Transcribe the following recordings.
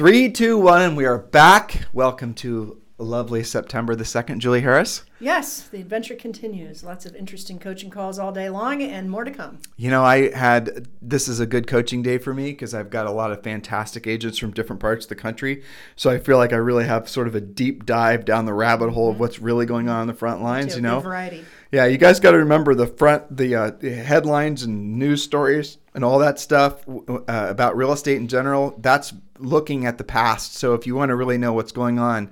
Three, two, one, and we are back. Welcome to lovely September the 2nd. Julie Harris. Yes, the adventure continues. Lots of interesting coaching calls all day long and more to come. You know, I had this is a good coaching day for me because I've got a lot of fantastic agents from different parts of the country. So I feel like I really have sort of a deep dive down the rabbit hole of mm-hmm. what's really going on on the front lines, you know. Variety. Yeah, you guys got to remember the front, the, uh, the, headlines and news stories and all that stuff uh, about real estate in general. That's looking at the past. So if you want to really know what's going on,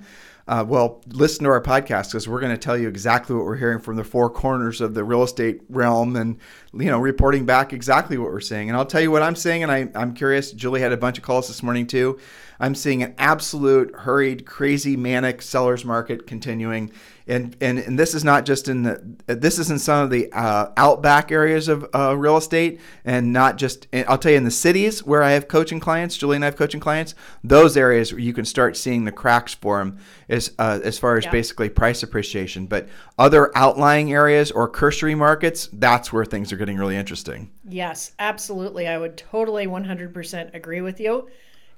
uh, well, listen to our podcast because we're going to tell you exactly what we're hearing from the four corners of the real estate realm and, you know, reporting back exactly what we're saying. And I'll tell you what I'm saying, and I, I'm curious. Julie had a bunch of calls this morning too. I'm seeing an absolute hurried, crazy, manic seller's market continuing and and and this is not just in the this is in some of the uh, outback areas of uh, real estate, and not just I'll tell you in the cities where I have coaching clients, Julie and I have coaching clients. Those areas where you can start seeing the cracks form as uh, as far as yeah. basically price appreciation. But other outlying areas or cursory markets, that's where things are getting really interesting. Yes, absolutely. I would totally 100% agree with you.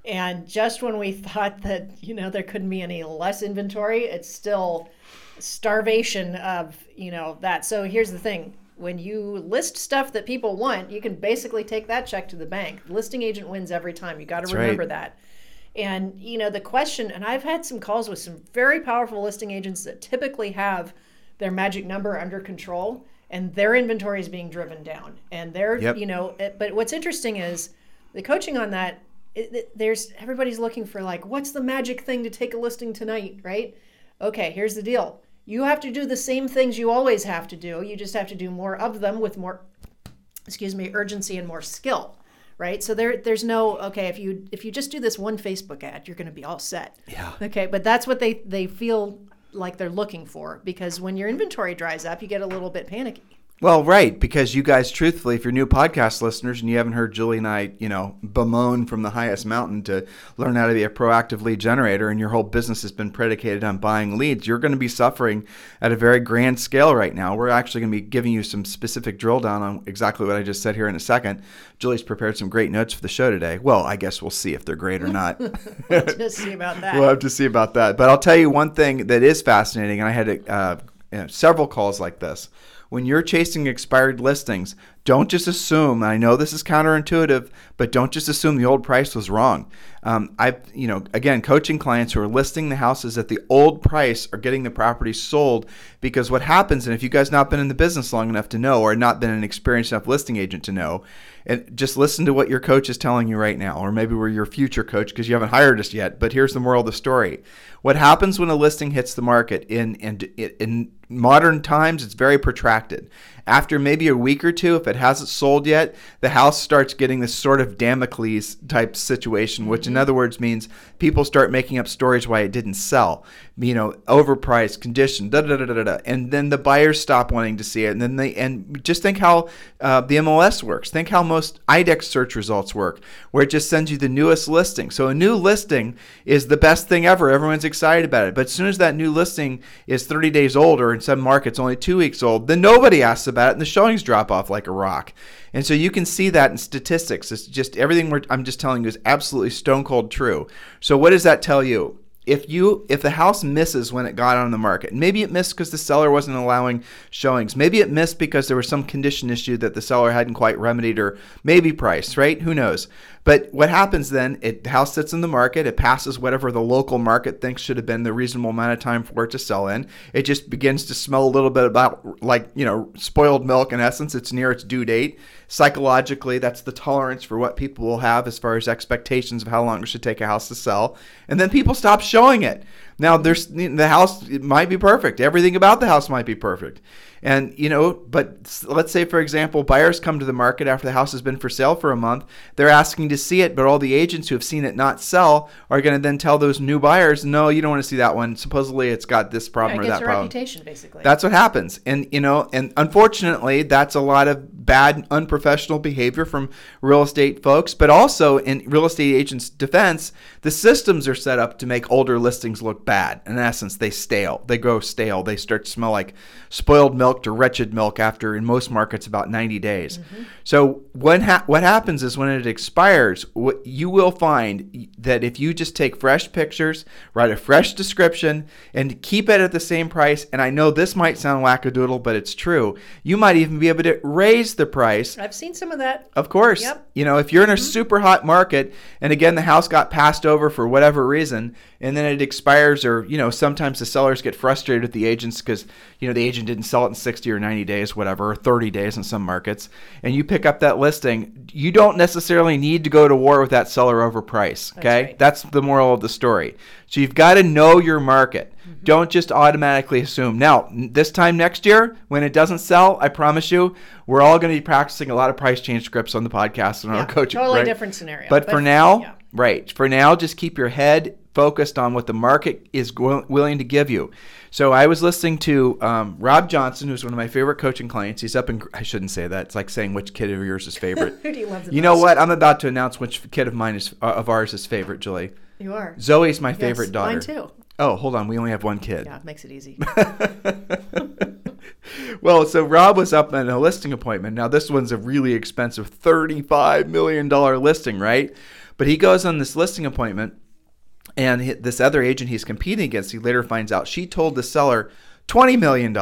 And just when we thought that, you know, there couldn't be any less inventory, it's still starvation of you know that. So here's the thing. When you list stuff that people want you can basically take that check to the bank. Listing agent wins every time. You got to remember right. that. And you know the question and i've had some calls with some very powerful listing agents that typically have their magic number under control and their inventory is being driven down. And they're yep. you know it, but what's interesting is the coaching on that it, it, there's everybody's looking for like what's the magic thing to take a listing tonight right? Okay here's the deal you have to do the same things you always have to do. You just have to do more of them with more, excuse me, urgency and more skill, right? So there, there's no okay. If you if you just do this one Facebook ad, you're going to be all set. Yeah. Okay, but that's what they they feel like they're looking for because when your inventory dries up, you get a little bit panicky. Well, right, because you guys, truthfully, if you're new podcast listeners and you haven't heard Julie and I, you know, bemoan from the highest mountain to learn how to be a proactive lead generator, and your whole business has been predicated on buying leads, you're going to be suffering at a very grand scale right now. We're actually going to be giving you some specific drill down on exactly what I just said here in a second. Julie's prepared some great notes for the show today. Well, I guess we'll see if they're great or not. we'll just see about that. We'll have to see about that. But I'll tell you one thing that is fascinating, and I had uh, you know, several calls like this when you're chasing expired listings, don't just assume. I know this is counterintuitive, but don't just assume the old price was wrong. Um, I, you know, again, coaching clients who are listing the houses at the old price are getting the property sold because what happens, and if you guys not been in the business long enough to know, or not been an experienced enough listing agent to know, and just listen to what your coach is telling you right now, or maybe we're your future coach because you haven't hired us yet. But here's the moral of the story: what happens when a listing hits the market in in in modern times? It's very protracted. After maybe a week or two, if it hasn't sold yet, the house starts getting this sort of Damocles type situation, which in mm-hmm. other words means people start making up stories why it didn't sell. You know, overpriced, condition, da da da da da, and then the buyers stop wanting to see it, and then they and just think how uh, the MLS works. Think how most IDX search results work, where it just sends you the newest listing. So a new listing is the best thing ever. Everyone's excited about it. But as soon as that new listing is 30 days old, or in some markets only two weeks old, then nobody asks about it, and the showings drop off like a rock. And so you can see that in statistics. It's just everything I'm just telling you is absolutely stone cold true. So what does that tell you? if you if the house misses when it got on the market maybe it missed because the seller wasn't allowing showings maybe it missed because there was some condition issue that the seller hadn't quite remedied or maybe price right who knows But what happens then? It the house sits in the market. It passes whatever the local market thinks should have been the reasonable amount of time for it to sell in. It just begins to smell a little bit about like you know spoiled milk. In essence, it's near its due date. Psychologically, that's the tolerance for what people will have as far as expectations of how long it should take a house to sell. And then people stop showing it. Now, there's the house it might be perfect. Everything about the house might be perfect. And, you know, but let's say, for example, buyers come to the market after the house has been for sale for a month. They're asking to see it, but all the agents who have seen it not sell are going to then tell those new buyers, no, you don't want to see that one. Supposedly it's got this problem Yeah, it or gets that a problem. reputation, basically. That's what happens. And, you know, and unfortunately, that's a lot of bad, unprofessional behavior from real estate folks. But also, in real estate agents' defense, the systems are set up to make older listings look bad. In essence, they stale. They grow stale. They start to smell like spoiled milk to wretched milk after, in most markets, about 90 days. Mm-hmm. So, when ha- what happens is when it expires, what you will find that if you just take fresh pictures, write a fresh description, and keep it at the same price, and I know this might sound wackadoodle, but it's true, you might even be able to raise the price I've seen some of that. of course. Yep. You know, if you're in a mm-hmm. super hot market and again the house got passed over for whatever reason and then it expires or, you know, sometimes the sellers get frustrated with the agents cuz you know the agent didn't sell it in 60 or 90 days whatever, or 30 days in some markets and you pick up that listing, you don't necessarily need to go to war with that seller over price, okay? right. That's the moral of the story. So you've got to know your market. Mm-hmm. Don't just automatically assume. Now, this time next year, when it doesn't sell, I promise you, we're all going to be practicing a lot of price change scripts on the podcast and on Yeah, our coaching. totally right? different scenario. But, for now, yeah. right, for now, just keep your head focused on what the market is willing to give you. So I was listening to um, Rob Johnson, who's one of my favorite coaching clients. He's up in, I shouldn't say that. It's like saying which kid of yours is favorite. Who do you love the you know what? I'm about to announce which kid of mine is uh, of ours is favorite, Julie. You are. Zoe's my Yes, favorite daughter. Mine too. Oh, hold on. We only have one kid. Yeah, it makes it easy. Well, so Rob was up in a listing appointment. Now, this one's a really expensive $35 million listing, right? But he goes on this listing appointment, and this other agent he's competing against, he later finds out she told the seller $20 million.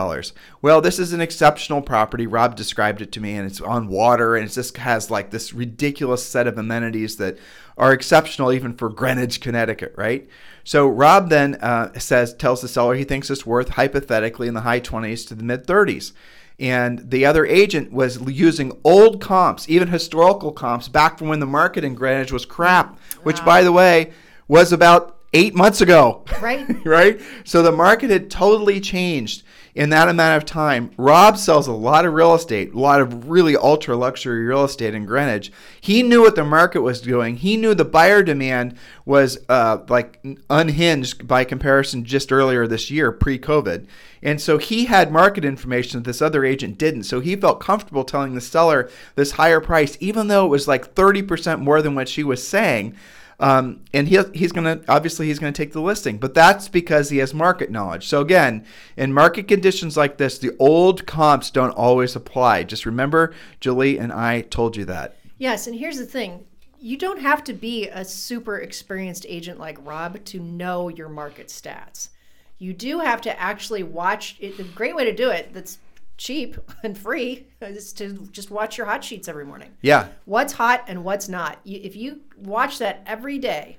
Well, this is an exceptional property. Rob described it to me, and it's on water, and it just has like this ridiculous set of amenities that are exceptional even for Greenwich, Connecticut, right? So Rob then uh, says, tells the seller he thinks it's worth hypothetically in the high 20s to the mid 30s. And the other agent was using old comps, even historical comps, back from when the market in Greenwich was crap, which, by the way, was about eight months ago. Right. right? So the market had totally changed in that amount of time. Rob sells a lot of real estate, a lot of really ultra luxury real estate in Greenwich. He knew what the market was doing. He knew the buyer demand was uh, like unhinged by comparison just earlier this year, pre COVID. And so he had market information that this other agent didn't. So he felt comfortable telling the seller this higher price, even though it was like 30% more than what she was saying. Um, and he, he's going to obviously he's going to take the listing, but that's because he has market knowledge. So again, in market conditions like this, the old comps don't always apply. Just remember, Julie and I told you that. Yes, and here's the thing. You don't have to be a super experienced agent like Rob to know your market stats. You do have to actually watch it. The great way to do it that's cheap and free is to just watch your hot sheets every morning. Yeah, What's hot and what's not. You, if you watch that every day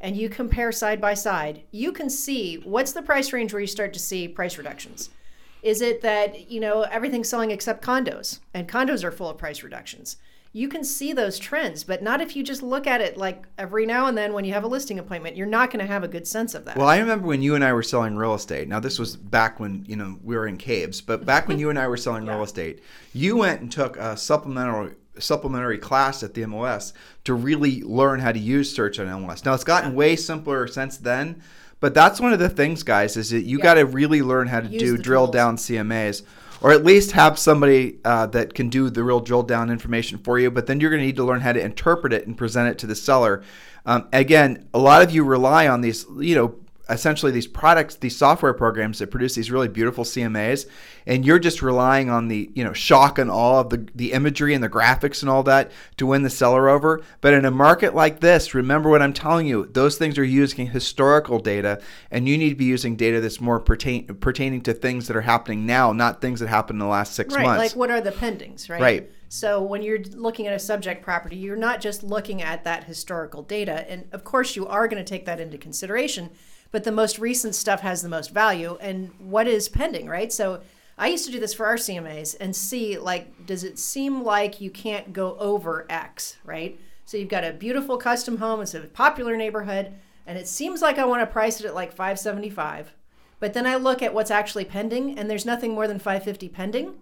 and you compare side by side, you can see what's the price range where you start to see price reductions. Is it that, you know, everything's selling except condos and condos are full of price reductions? You can see those trends, but not if you just look at it like every now and then when you have a listing appointment. You're not going to have a good sense of that. Well, I remember when you and I were selling real estate. Now, this was back when you know we were in caves, but back when you and I were selling real estate, you went and took a supplementary supplementary class at the MLS to really learn how to use search on MLS. Now, it's gotten way simpler since then, but that's one of the things, guys, is that you got to really learn how to Use do drill tools. down CMAs. Or at least have somebody uh, that can do the real drill down information for you. But then you're going to need to learn how to interpret it and present it to the seller. Um, again, a lot of you rely on these, you know, essentially these products, these software programs that produce these really beautiful CMAs, and you're just relying on the, you know, shock and awe of the, the imagery and the graphics and all that to win the seller over. But in a market like this, remember what I'm telling you, those things are using historical data, and you need to be using data that's more pertain, pertaining to things that are happening now, not things that happened in the last six right. months. Like what are the pendings, right? Right. So when you're looking at a subject property, you're not just looking at that historical data. And of course, you are going to take that into consideration, but the most recent stuff has the most value and what is pending, right? So I used to do this for our CMAs and see like, does it seem like you can't go over X, right? So you've got a beautiful custom home, it's a popular neighborhood, and it seems like I want to price it at like 575. But then I look at what's actually pending, and there's nothing more than 550 pending.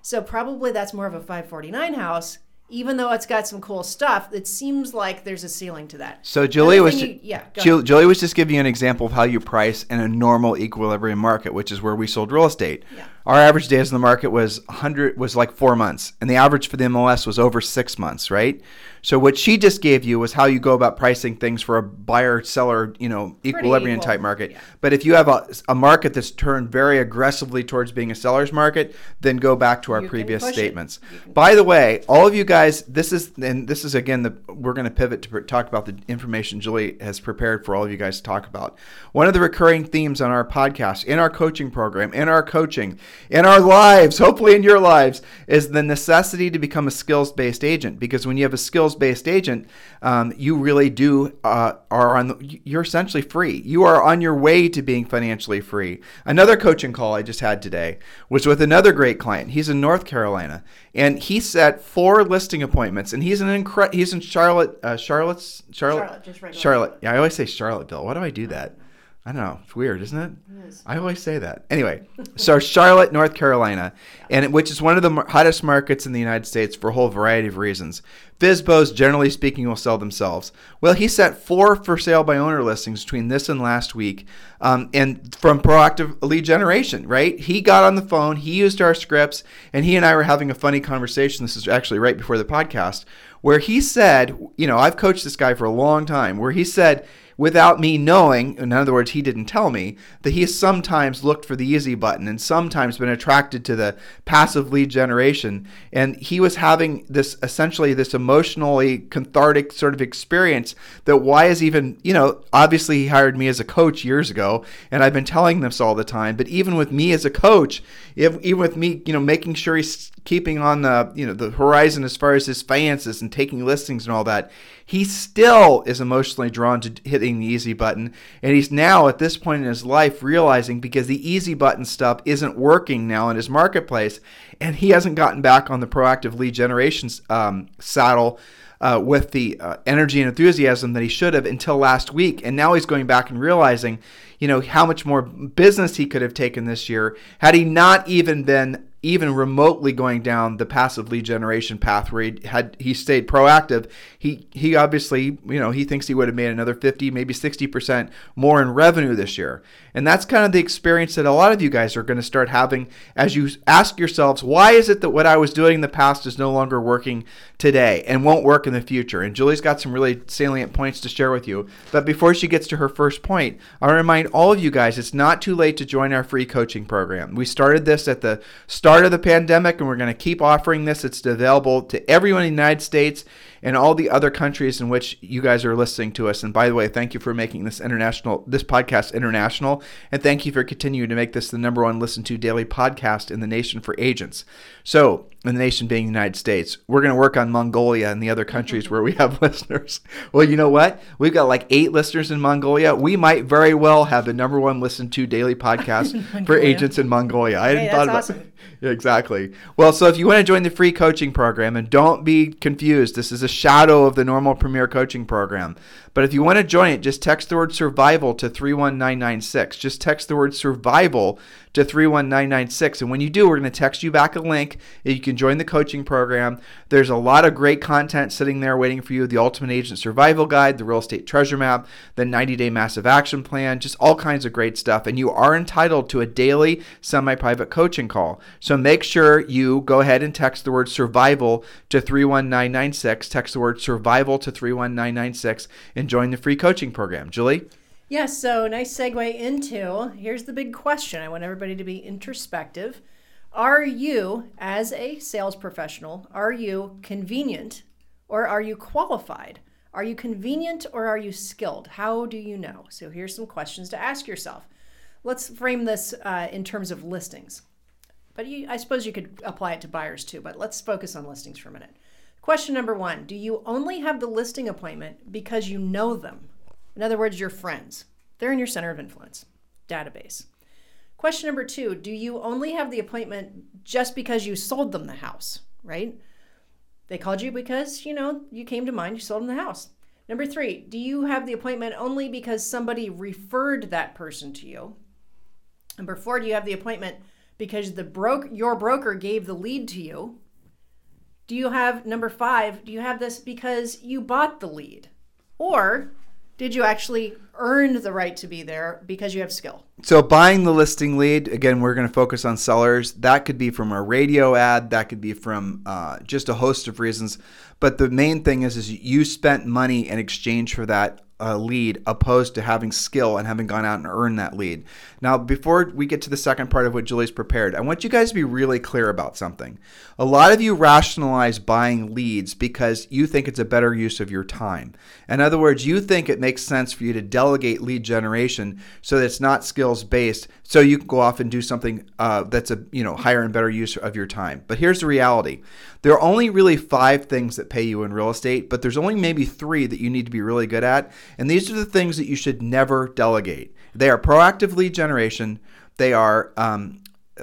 So probably that's more of a 549 house. Even though it's got some cool stuff, it seems like there's a ceiling to that. So Julie was you, yeah, Julie, Julie, was just giving you an example of how you price in a normal equilibrium market, which is where we sold real estate. Yeah. Our average days in the market was 100 was like 4 months and the average for the MLS was over 6 months, right? So what she just gave you was how you go about pricing things for a buyer seller, you know, equilibrium type market. Yeah. But if you have a, a market that's turned very aggressively towards being a seller's market, then go back to our You previous statements. By the way, all of you guys, this is and this is again the we're going to pivot to talk about the information Julie has prepared for all of you guys to talk about. One of the recurring themes on our podcast, in our coaching program, in our coaching, in our lives, hopefully in your lives, is the necessity to become a skills-based agent. Because when you have a skills-based agent, um, you really do uh, are on. The, you're essentially free. You are on your way to being financially free. Another coaching call I just had today was with another great client. He's in North Carolina, and he set four listing appointments. And he's an incre- He's in Charlotte, uh, Charlotte's Charlotte, Charlotte, just Charlotte. Yeah, I always say Charlottesville. Why do I do that? I don't know. It's weird, isn't it? I always say that. Anyway, so Charlotte, North Carolina, and it- which is one of the hottest markets in the United States for a whole variety of reasons. FISBOs, generally speaking, will sell themselves. Well, he set four for sale by owner listings between this and last week, um, and from proactive lead generation. Right? He got on the phone, he used our scripts, and he and I were having a funny conversation. This is actually right before the podcast, where he said, you know, I've coached this guy for a long time, where he said without me knowing, in other words, he didn't tell me, that he has sometimes looked for the easy button and sometimes been attracted to the passive lead generation. And he was having this essentially this emotionally cathartic sort of experience that why is even, you know, obviously he hired me as a coach years ago, and I've been telling this all the time, but even with me as a coach, if, even with me, you know, making sure he's keeping on the you know the horizon as far as his finances and taking listings and all that he still is emotionally drawn to hitting the easy button and he's now at this point in his life realizing because the easy button stuff isn't working now in his marketplace and he hasn't gotten back on the proactive lead generation um, saddle uh, with the uh, energy and enthusiasm that he should have until last week. And now he's going back and realizing, you know, how much more business he could have taken this year had he not even been even remotely going down the passive lead generation path where he had he stayed proactive. He he obviously you know he thinks he would have made another 50 maybe 60% more in revenue this year. And that's kind of the experience that a lot of you guys are going to start having as you ask yourselves why is it that what I was doing in the past is no longer working today and won't work in the future and Julie's got some really salient points to share with you but before she gets to her first point I want to remind all of you guys it's not too late to join our free coaching program we started this at the start of the pandemic, and we're going to keep offering this. It's available to everyone in the United States and all the other countries in which you guys are listening to us. And by the way, thank you for making this international, this podcast international, and thank you for continuing to make this the number one listened to daily podcast in the nation for agents. So, in the nation being the United States, we're going to work on Mongolia and the other countries where we have listeners. Well, you know what? We've got like eight listeners in Mongolia. We might very well have the number one listened to daily podcast for agents in Mongolia. I hadn't thought about awesome. Yeah, exactly. Well, so if you want to join the free coaching program, and don't be confused, this is a shadow of the normal Premier Coaching Program. But if you want to join it, just text the word survival to 31996. Just text the word survival to 31996. And when you do, we're going to text you back a link. You can join the coaching program. There's a lot of great content sitting there waiting for you the Ultimate Agent Survival Guide, the Real Estate Treasure Map, the 90 Day Massive Action Plan, just all kinds of great stuff. And you are entitled to a daily semi private coaching call. So make sure you go ahead and text the word survival to 31996. Text the word survival to 31996 and join the free coaching program. Julie? Yes, so nice segue into here's the big question. I want everybody to be introspective. Are you, as a sales professional, are you convenient or are you qualified? Are you convenient or are you skilled? How do you know? So here's some questions to ask yourself. Let's frame this uh, in terms of listings. but you, I suppose you could apply it to buyers too. But let's focus on listings for a minute. Question number one Do you only have the listing appointment because you know them? In other words, your friends. They're in your center of influence database. Question number two Do you only have the appointment just because you sold them the house, right? They called you because, you know, you came to mind, you sold them the house. Number three, do you have the appointment only because somebody referred that person to you? Number four, do you have the appointment because the broke your broker gave the lead to you? Do you have number five, do you have this because you bought the lead? Or did you actually earn the right to be there because you have skill? So buying the listing lead, again, we're going to focus on sellers. That could be from a radio ad. That could be from uh, just a host of reasons. But the main thing is, is you spent money in exchange for that uh, lead opposed to having skill and having gone out and earned that lead. Now, before we get to the second part of what Julie's prepared, I want you guys to be really clear about something. A lot of you rationalize buying leads because you think it's a better use of your time. In other words, you think it makes sense for you to delegate lead generation so that it's not skills based, so you can go off and do something uh, that's a you know higher and better use of your time. But here's the reality: there are only really five things that pay you in real estate, but there's only maybe three that you need to be really good at. And these are the things that you should never delegate. They are proactive lead generation, they are um,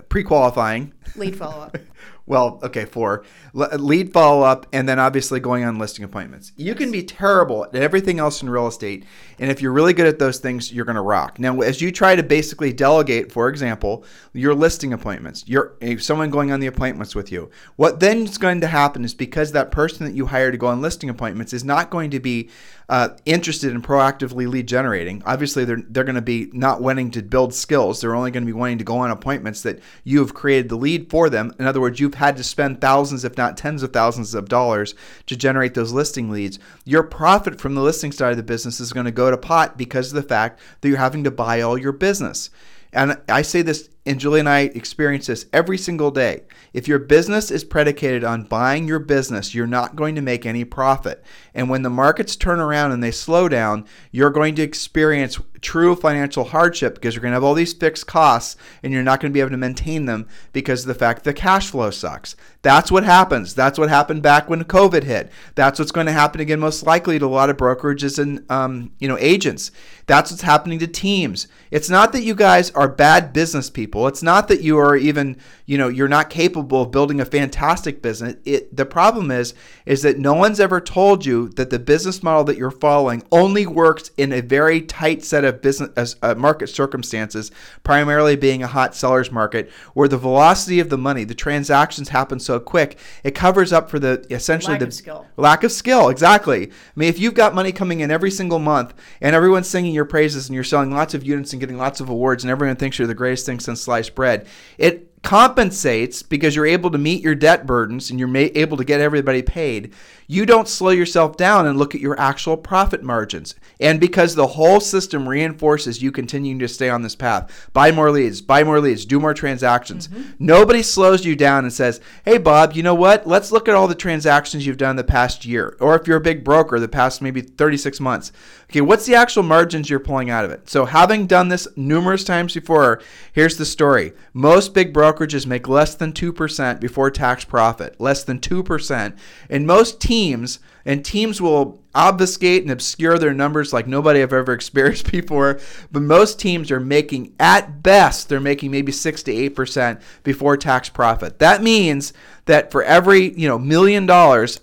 pre qualifying, lead follow up. well, okay, four lead follow up, and then obviously going on listing appointments. You can be terrible at everything else in real estate, and if you're really good at those things, you're going to rock. Now, as you try to basically delegate, for example, your listing appointments, you're someone going on the appointments with you. What then is going to happen is because that person that you hire to go on listing appointments is not going to be uh, interested in proactively lead generating. Obviously, they're they're going to be not wanting to build skills. They're only going to be wanting to go on appointments that you have created the lead for them. In other words, you've had to spend thousands, if not tens of thousands of dollars to generate those listing leads. Your profit from the listing side of the business is going to go to pot because of the fact that you're having to buy all your business. And I say this, and Julie and I experience this every single day. If your business is predicated on buying your business, you're not going to make any profit. And when the markets turn around and they slow down, you're going to experience true financial hardship because you're going to have all these fixed costs and you're not going to be able to maintain them because of the fact the cash flow sucks. That's what happens. That's what happened back when COVID hit. That's what's going to happen again, most likely to a lot of brokerages and um, you know agents. That's what's happening to teams. It's not that you guys are bad business people. It's not that you are even you know you're not capable of building a fantastic business. It the problem is is that no one's ever told you that the business model that you're following only works in a very tight set of business uh, market circumstances, primarily being a hot seller's market, where the velocity of the money, the transactions happen so quick, it covers up for the essentially lack the of skill. lack of skill. Exactly. I mean, if you've got money coming in every single month and everyone's singing your praises and you're selling lots of units and getting lots of awards and everyone thinks you're the greatest thing since sliced bread, it compensates because you're able to meet your debt burdens and you're ma- able to get everybody paid, you don't slow yourself down and look at your actual profit margins. And because the whole system reinforces you continuing to stay on this path, buy more leads, buy more leads, do more transactions. Mm-hmm. Nobody slows you down and says, hey, Bob, you know what? Let's look at all the transactions you've done the past year. Or if you're a big broker, the past maybe 36 months. Okay, what's the actual margins you're pulling out of it? So, having done this numerous times before, here's the story. Most big brokerages make less than 2% before tax profit, less than 2%. And most teams, and teams will obfuscate and obscure their numbers like nobody I've ever experienced before, but most teams are making, at best, they're making maybe 6 to 8% before tax profit. That means that for every, you know, million dollars,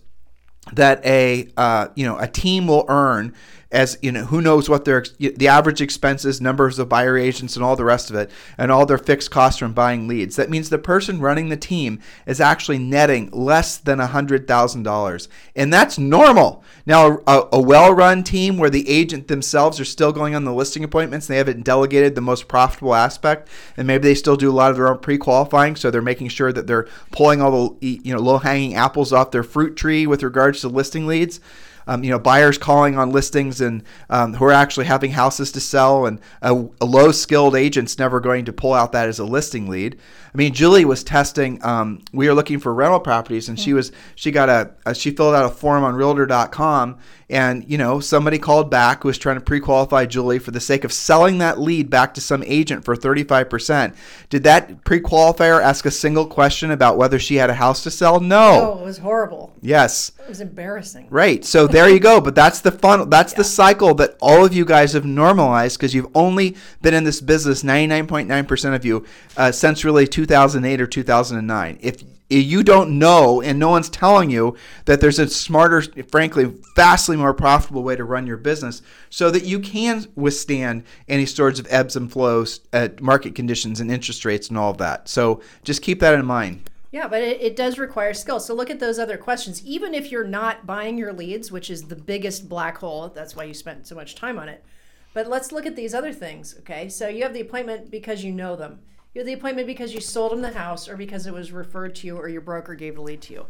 that a uh, you know a team will earn as you know who knows what their the average expenses numbers of buyer agents and all the rest of it and all their fixed costs from buying leads. That means the person running the team is actually netting less than $100000 and that's normal. Now a, a well-run team where the agent themselves are still going on the listing appointments they haven't delegated the most profitable aspect and maybe they still do a lot of their own pre-qualifying so they're making sure that they're pulling all the you know low-hanging apples off their fruit tree with regards to listing leads um, you know buyers calling on listings and um, who are actually having houses to sell, and a, a low skilled agent's never going to pull out that as a listing lead. I mean, Julie was testing. Um, we were looking for rental properties, and she was she got a, a she filled out a form on Realtor.com, and you know somebody called back who was trying to pre-qualify Julie for the sake of selling that lead back to some agent for 35%. Did that pre-qualifier ask a single question about whether she had a house to sell? No. Oh, it was horrible. Yes. It was embarrassing. Right. So there you go. But that's the fun. That's the cycle that all of you guys have normalized because you've only been in this business 99.9% of you uh, since really 2008 or 2009. If you don't know and no one's telling you that there's a smarter, frankly, vastly more profitable way to run your business so that you can withstand any sorts of ebbs and flows at market conditions and interest rates and all of that. So just keep that in mind. Yeah, but it, it does require skill. So look at those other questions. Even if you're not buying your leads, which is the biggest black hole, that's why you spent so much time on it. But let's look at these other things, okay? So you have the appointment because you know them. You have the appointment because you sold them the house or because it was referred to you or your broker gave the lead to you.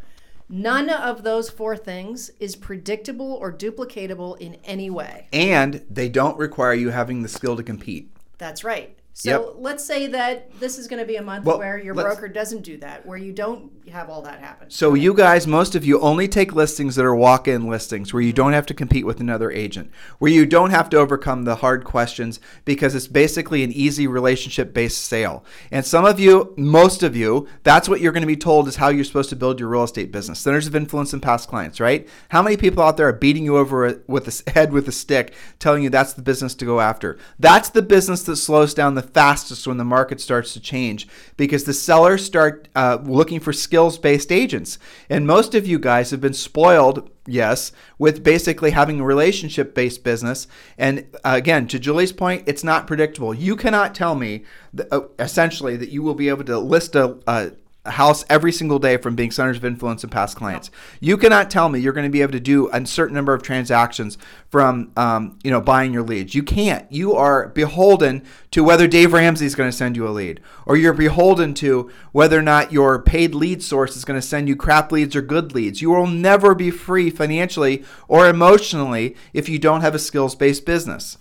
None of those four things is predictable or duplicatable in any way. And they don't require you having the skill to compete. That's right. So Yep. let's say that this is going to be a month Well, where your broker doesn't do that, where you don't have all that happen. So you guys, most of you only take listings that are walk-in listings where you don't have to compete with another agent, where you don't have to overcome the hard questions because it's basically an easy relationship-based sale. And some of you, most of you, that's what you're going to be told is how you're supposed to build your real estate business. Centers of influence and past clients, right? How many people out there are beating you over with a head with a stick, telling you that's the business to go after? That's the business that slows down the fastest when the market starts to change because the sellers start uh, looking for skills based agents. And most of you guys have been spoiled, yes, with basically having a relationship based business. And uh, again, to Julie's point, it's not predictable. You cannot tell me that, uh, essentially that you will be able to list a house every single day from being centers of influence and past clients. You cannot tell me you're going to be able to do a certain number of transactions from um, you know buying your leads. You can't. You are beholden to whether Dave Ramsey is going to send you a lead, or you're beholden to whether or not your paid lead source is going to send you crap leads or good leads. You will never be free financially or emotionally if you don't have a skills based business.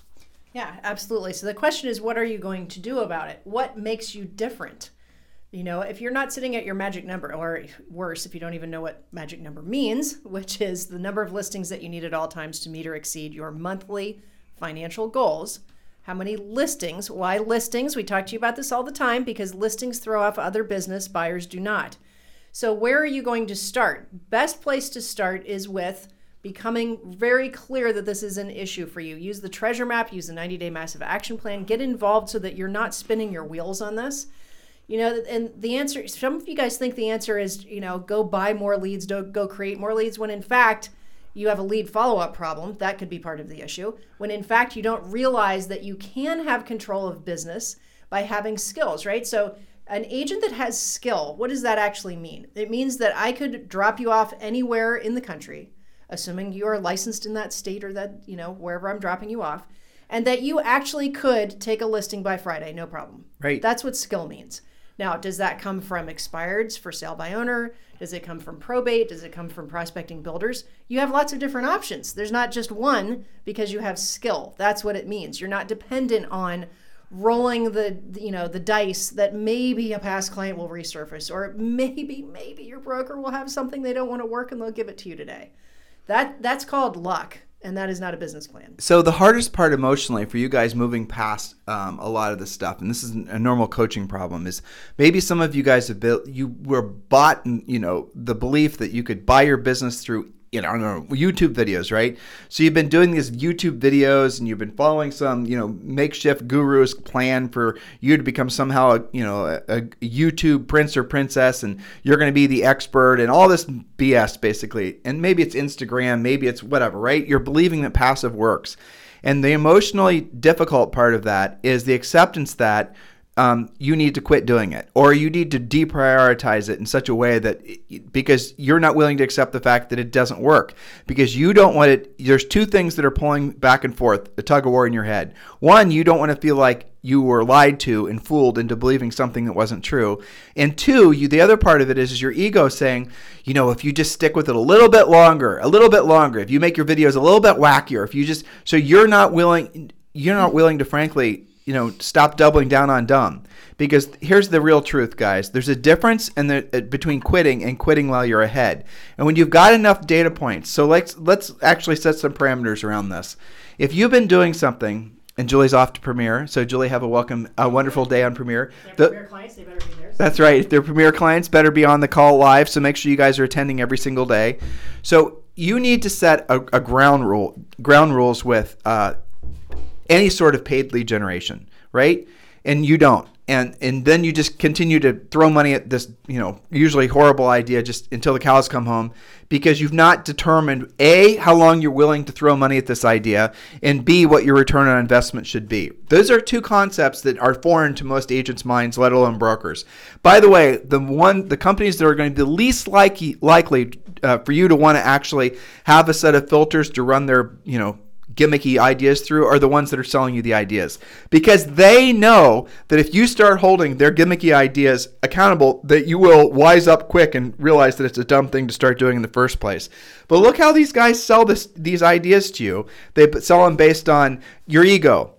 Yeah, absolutely. So the question is, what are you going to do about it? What makes you different? You know, if you're not sitting at your magic number, or worse, if you don't even know what magic number means, which is the number of listings that you need at all times to meet or exceed your monthly financial goals. How many listings? Why listings? We talk to you about this all the time because listings throw off other business, buyers do not. So, where are you going to start? Best place to start is with becoming very clear that this is an issue for you. Use the treasure map, use the 90 day massive action plan, get involved so that you're not spinning your wheels on this. You know, and the answer, some of you guys think the answer is, you know, go buy more leads, don't go create more leads, when in fact, you have a lead follow up problem. That could be part of the issue. When in fact, you don't realize that you can have control of business by having skills, right? So, an agent that has skill, what does that actually mean? It means that I could drop you off anywhere in the country, assuming you are licensed in that state or that, you know, wherever I'm dropping you off, and that you actually could take a listing by Friday, no problem. Right. That's what skill means. Now, does that come from expireds for sale by owner? Does it come from probate? Does it come from prospecting builders? You have lots of different options. There's not just one because you have skill. That's what it means. You're not dependent on rolling the you know the dice that maybe a past client will resurface or maybe maybe your broker will have something they don't want to work and they'll give it to you today. That that's called luck and that is not a business plan. So the hardest part emotionally for you guys moving past um, a lot of this stuff, and this is a normal coaching problem, is maybe some of you guys have built, you were bought, you know, the belief that you could buy your business through you know, YouTube videos, right? So you've been doing these YouTube videos and you've been following some, you know, makeshift guru's plan for you to become somehow, a, you know, a, a YouTube prince or princess and you're going to be the expert and all this BS basically. And maybe it's Instagram, maybe it's whatever, right? You're believing that passive works. And the emotionally difficult part of that is the acceptance that um, you need to quit doing it or you need to deprioritize it in such a way that because you're not willing to accept the fact that it doesn't work because you don't want it there's two things that are pulling back and forth a tug of war in your head one you don't want to feel like you were lied to and fooled into believing something that wasn't true. And two, you the other part of it is, is your ego saying, you know, if you just stick with it a little bit longer, a little bit longer, if you make your videos a little bit wackier, if you just so you're not willing you're not willing to frankly, you know, stop doubling down on dumb. Because here's the real truth, guys. There's a difference in the uh, between quitting and quitting while you're ahead. And when you've got enough data points, so let's let's actually set some parameters around this. If you've been doing something and Julie's off to Premiere. So Julie, have a welcome, a wonderful day on Premiere. The, Premiere clients, they better be there. That's right. Their Premiere clients better be on the call live. So make sure you guys are attending every single day. So you need to set a, a ground rule, ground rules with uh, any sort of paid lead generation, right? And you don't. And and then you just continue to throw money at this you know usually horrible idea just until the cows come home because you've not determined a how long you're willing to throw money at this idea and b what your return on investment should be. Those are two concepts that are foreign to most agents minds let alone brokers. By the way the one the companies that are going to be the least likely likely uh, for you to want to actually have a set of filters to run their you know gimmicky ideas through are the ones that are selling you the ideas. Because they know that if you start holding their gimmicky ideas accountable that you will wise up quick and realize that it's a dumb thing to start doing in the first place. But look how these guys sell this these ideas to you. They sell them based on your ego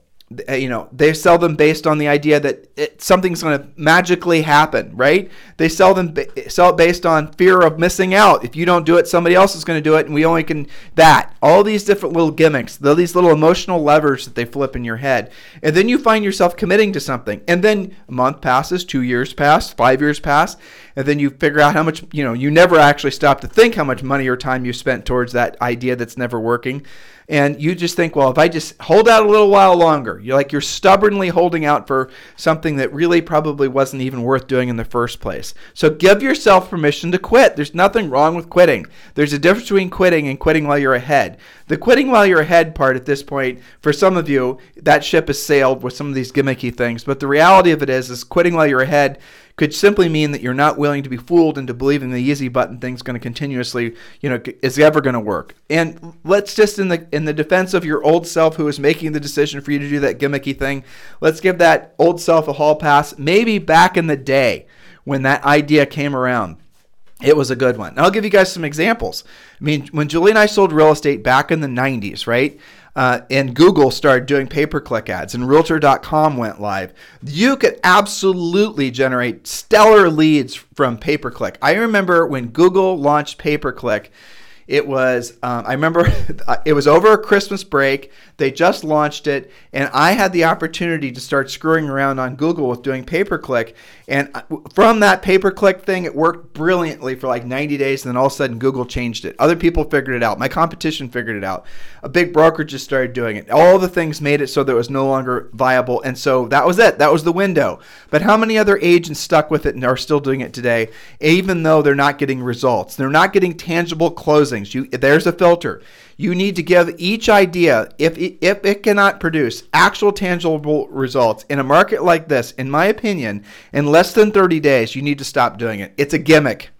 Uh, you know they sell them based on the idea that it, something's going to magically happen right? They sell them sell it based on fear of missing out. If you don't do it somebody else is going to do it and we only can that. All these different little gimmicks these little emotional levers that they flip in your head. And then you find yourself committing to something. And then a month passes two years pass five years pass and then you figure out how much you know you never actually stop to think how much money or time you spent towards that idea that's never working and you just think, well, if I just hold out a little while longer, you're like you're stubbornly holding out for something that really probably wasn't even worth doing in the first place. So give yourself permission to quit. There's nothing wrong with quitting. There's a difference between quitting and quitting while you're ahead. The quitting while you're ahead part at this point, for some of you, that ship has sailed with some of these gimmicky things. But the reality of it is, is quitting while you're ahead could simply mean that you're not willing to be fooled into believing the easy button thing's going to continuously, you know, is ever going to work. And let's just in the in the defense of your old self who is making the decision for you to do that gimmicky thing, let's give that old self a hall pass. Maybe back in the day when that idea came around, it was a good one. I'll give you guys some examples. I mean, when Julie and I sold real estate back in the 90s, right? uh, and Google started doing pay per click ads, and Realtor.com went live. You could absolutely generate stellar leads from pay per click. I remember when Google launched pay per click. It was, um, I remember it was over a Christmas break. They just launched it, and I had the opportunity to start screwing around on Google with doing pay per click. And uh, from that pay per click thing, it worked brilliantly for like 90 days. And then all of a sudden, Google changed it. Other people figured it out. My competition figured it out. A big broker just started doing it. All the things made it so that it was no longer viable. And so that was it. That was the window. But how many other agents stuck with it and are still doing it today, even though they're not getting results? They're not getting tangible closings. You, there's a filter. You need to give each idea, if it, if it cannot produce actual tangible results in a market like this, in my opinion, in less than 30 days, you need to stop doing it. It's a gimmick.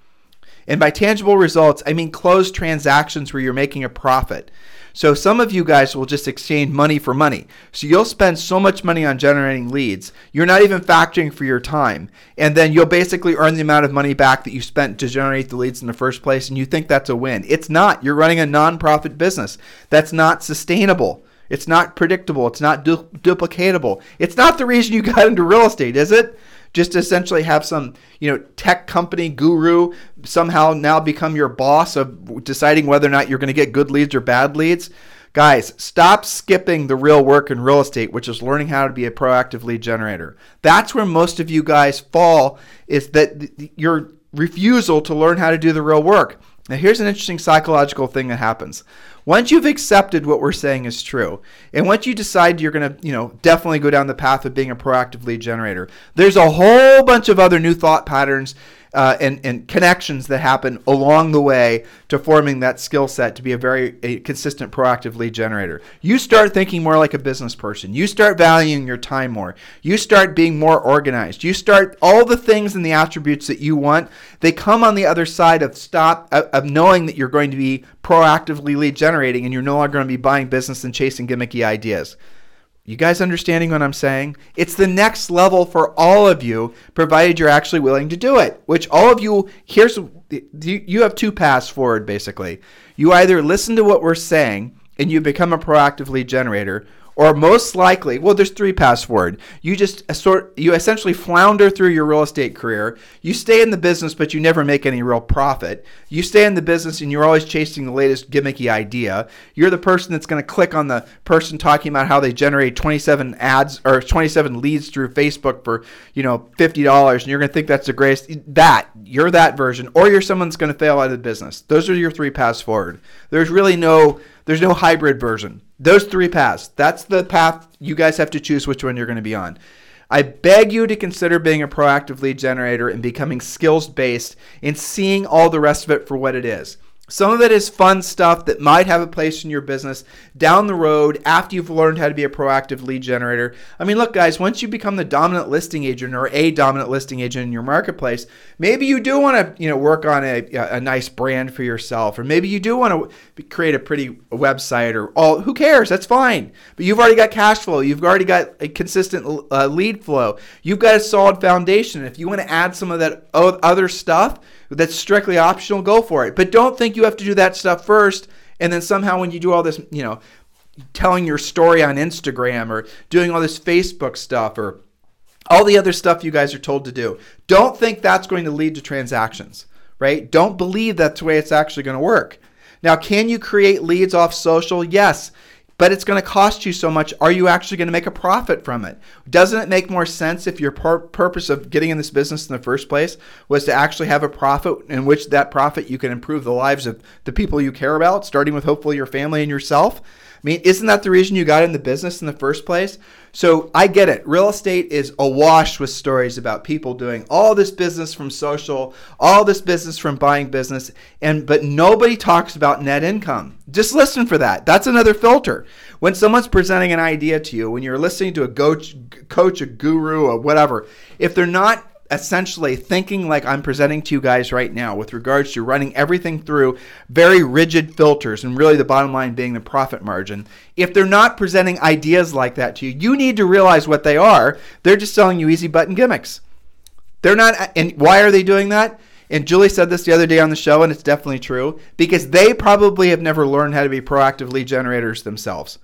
And by tangible results, I mean closed transactions where you're making a profit. So some of you guys will just exchange money for money. So you'll spend so much money on generating leads, you're not even factoring for your time. And then you'll basically earn the amount of money back that you spent to generate the leads in the first place and you think that's a win. It's not. You're running a non-profit business. That's not sustainable. It's not predictable. It's not du- duplicatable. It's not the reason you got into real estate, is it? Just essentially have some you know tech company guru somehow now become your boss of deciding whether or not you're going to get good leads or bad leads. Guys stop skipping the real work in real estate which is learning how to be a proactive lead generator. That's where most of you guys fall is that your refusal to learn how to do the real work. Now here's an interesting psychological thing that happens once you've accepted what we're saying is true, and once you decide you're going to, you know, definitely go down the path of being a proactive lead generator, there's a whole bunch of other new thought patterns uh, and, and connections that happen along the way to forming that skill set to be a very a consistent proactive lead generator. You start thinking more like a business person. You start valuing your time more. You start being more organized. You start all the things and the attributes that you want. They come on the other side of stop of knowing that you're going to be proactively lead generating and you're no longer going to be buying business and chasing gimmicky ideas You guys understanding what I'm saying? It's the next level for all of you, provided you're actually willing to do it. Which all of you, here's you have two paths forward basically. You either listen to what we're saying and you become a proactive lead generator, or most likely, well, there's three paths forward. You just sort, you essentially flounder through your real estate career. You stay in the business, but you never make any real profit. You stay in the business and you're always chasing the latest gimmicky idea. You're the person that's going to click on the person talking about how they generate 27 ads or 27 leads through Facebook for you know fifty dollars, and you're going to think that's the greatest. That you're that version, or you're someone that's going to fail out of the business. Those are your three paths forward. There's really no there's no hybrid version. Those three paths. That's the path you guys have to choose which one you're going to be on. I beg you to consider being a proactive lead generator and becoming skills based and seeing all the rest of it for what it is. Some of it is fun stuff that might have a place in your business down the road after you've learned how to be a proactive lead generator. I mean, look, guys, once you become the dominant listing agent or a dominant listing agent in your marketplace, maybe you do want to, you know, work on a, a nice brand for yourself, or maybe you do want to create a pretty website, or all. Who cares? That's fine. But you've already got cash flow. You've already got a consistent uh, lead flow. You've got a solid foundation. If you want to add some of that other stuff that's strictly optional, go for it. But don't think you have to do that stuff first. And then somehow when you do all this, you know, telling your story on Instagram or doing all this Facebook stuff or all the other stuff you guys are told to do, don't think that's going to lead to transactions, right? Don't believe that's the way it's actually going to work. Now, can you create leads off social? Yes but it's going to cost you so much. Are you actually going to make a profit from it? Doesn't it make more sense if your pur- purpose of getting in this business in the first place was to actually have a profit in which that profit you can improve the lives of the people you care about, starting with hopefully your family and yourself? I mean, isn't that the reason you got in the business in the first place? So I get it. Real estate is awash with stories about people doing all this business from social, all this business from buying business, and but nobody talks about net income. Just listen for that. That's another filter. When someone's presenting an idea to you, when you're listening to a coach, coach, a guru, or whatever, if they're not essentially thinking like I'm presenting to you guys right now with regards to running everything through very rigid filters and really the bottom line being the profit margin. If they're not presenting ideas like that to you, you need to realize what they are. They're just selling you easy button gimmicks. They're not, and why are they doing that? And Julie said this the other day on the show, and it's definitely true because they probably have never learned how to be proactive lead generators themselves.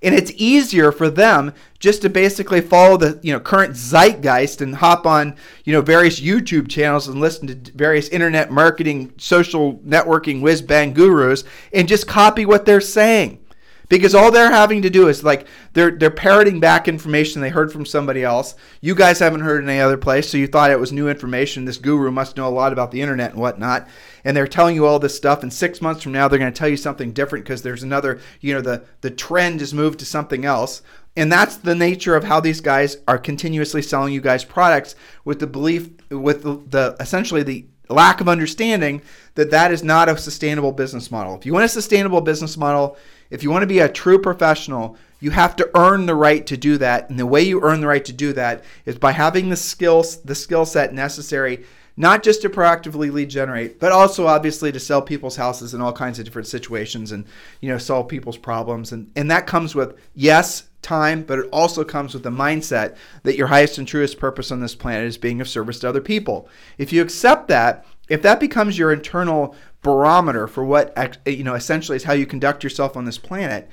And it's easier for them just to basically follow the you know current zeitgeist and hop on you know various YouTube channels and listen to various internet marketing, social networking whiz bang gurus and just copy what they're saying because all they're having to do is like they're they're parroting back information they heard from somebody else. You guys haven't heard it any other place, so you thought it was new information. This guru must know a lot about the internet and whatnot, and they're telling you all this stuff. And six months from now, they're going to tell you something different because there's another, you know, the the trend has moved to something else. And that's the nature of how these guys are continuously selling you guys products with the belief, with the, the essentially the lack of understanding that that is not a sustainable business model. If you want a sustainable business model, if you want to be a true professional, you have to earn the right to do that. And the way you earn the right to do that is by having the skills, the skill set necessary not just to proactively lead generate, but also obviously to sell people's houses in all kinds of different situations and you know solve people's problems. And and that comes with yes, time, but it also comes with the mindset that your highest and truest purpose on this planet is being of service to other people. If you accept that, if that becomes your internal barometer for what you know essentially is how you conduct yourself on this planet.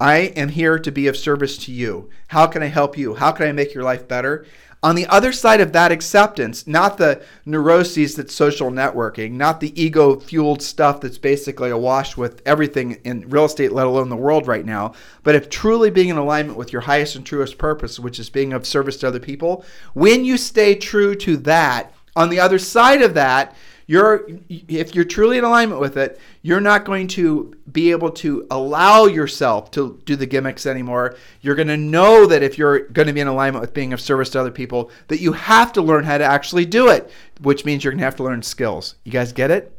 I am here to be of service to you. How can i help you? How can i make your life better? On the other side of that acceptance not the neuroses that's social networking not the ego fueled stuff that's basically awash with everything in real estate let alone the world right now but if truly being in alignment with your highest and truest purpose which is being of service to other people when you stay true to that on the other side of that you're if you're truly in alignment with it, you're not going to be able to allow yourself to do the gimmicks anymore. You're going to know that if you're going to be in alignment with being of service to other people, that you have to learn how to actually do it, which means you're going to have to learn skills. You guys get it?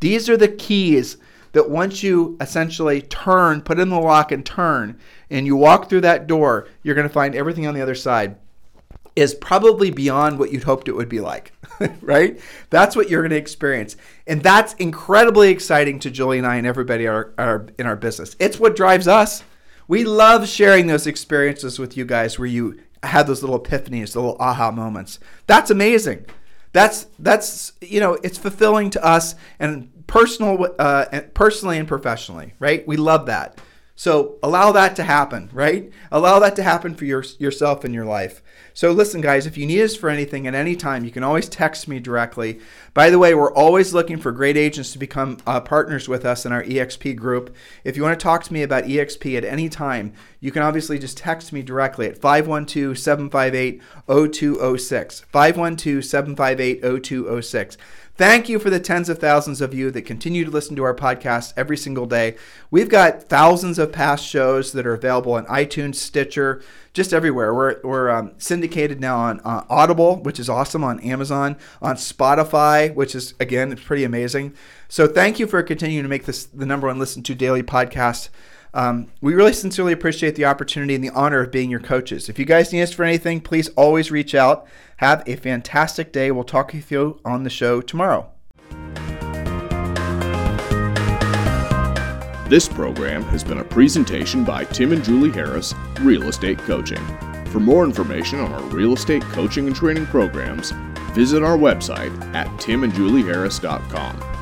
These are the keys that once you essentially turn, put in the lock and turn, and you walk through that door, you're going to find everything on the other side is probably beyond what you'd hoped it would be like, right? That's what you're going to experience. And that's incredibly exciting to Julie and I and everybody in our business. It's what drives us. We love sharing those experiences with you guys where you had those little epiphanies, the little aha moments. That's amazing. That's that's you know it's fulfilling to us and personal uh, personally and professionally, right? We love that. So allow that to happen, right? Allow that to happen for your, yourself in your life. So listen, guys, if you need us for anything at any time, you can always text me directly. By the way, we're always looking for great agents to become uh, partners with us in our EXP group. If you want to talk to me about EXP at any time, you can obviously just text me directly at 512 758 0206. 512 758 0206. Thank you for the tens of thousands of you that continue to listen to our podcast every single day. We've got thousands of past shows that are available on iTunes, Stitcher, just everywhere. We're, we're um, syndicated now on uh, Audible, which is awesome, on Amazon, on Spotify, which is, again, it's pretty amazing. So thank you for continuing to make this the number one listen to daily podcast. Um, we really sincerely appreciate the opportunity and the honor of being your coaches. If you guys need us for anything, please always reach out. Have a fantastic day. We'll talk with you on the show tomorrow. This program has been a presentation by Tim and Julie Harris, Real Estate Coaching. For more information on our real estate coaching and training programs, visit our website at timandjulieharris.com.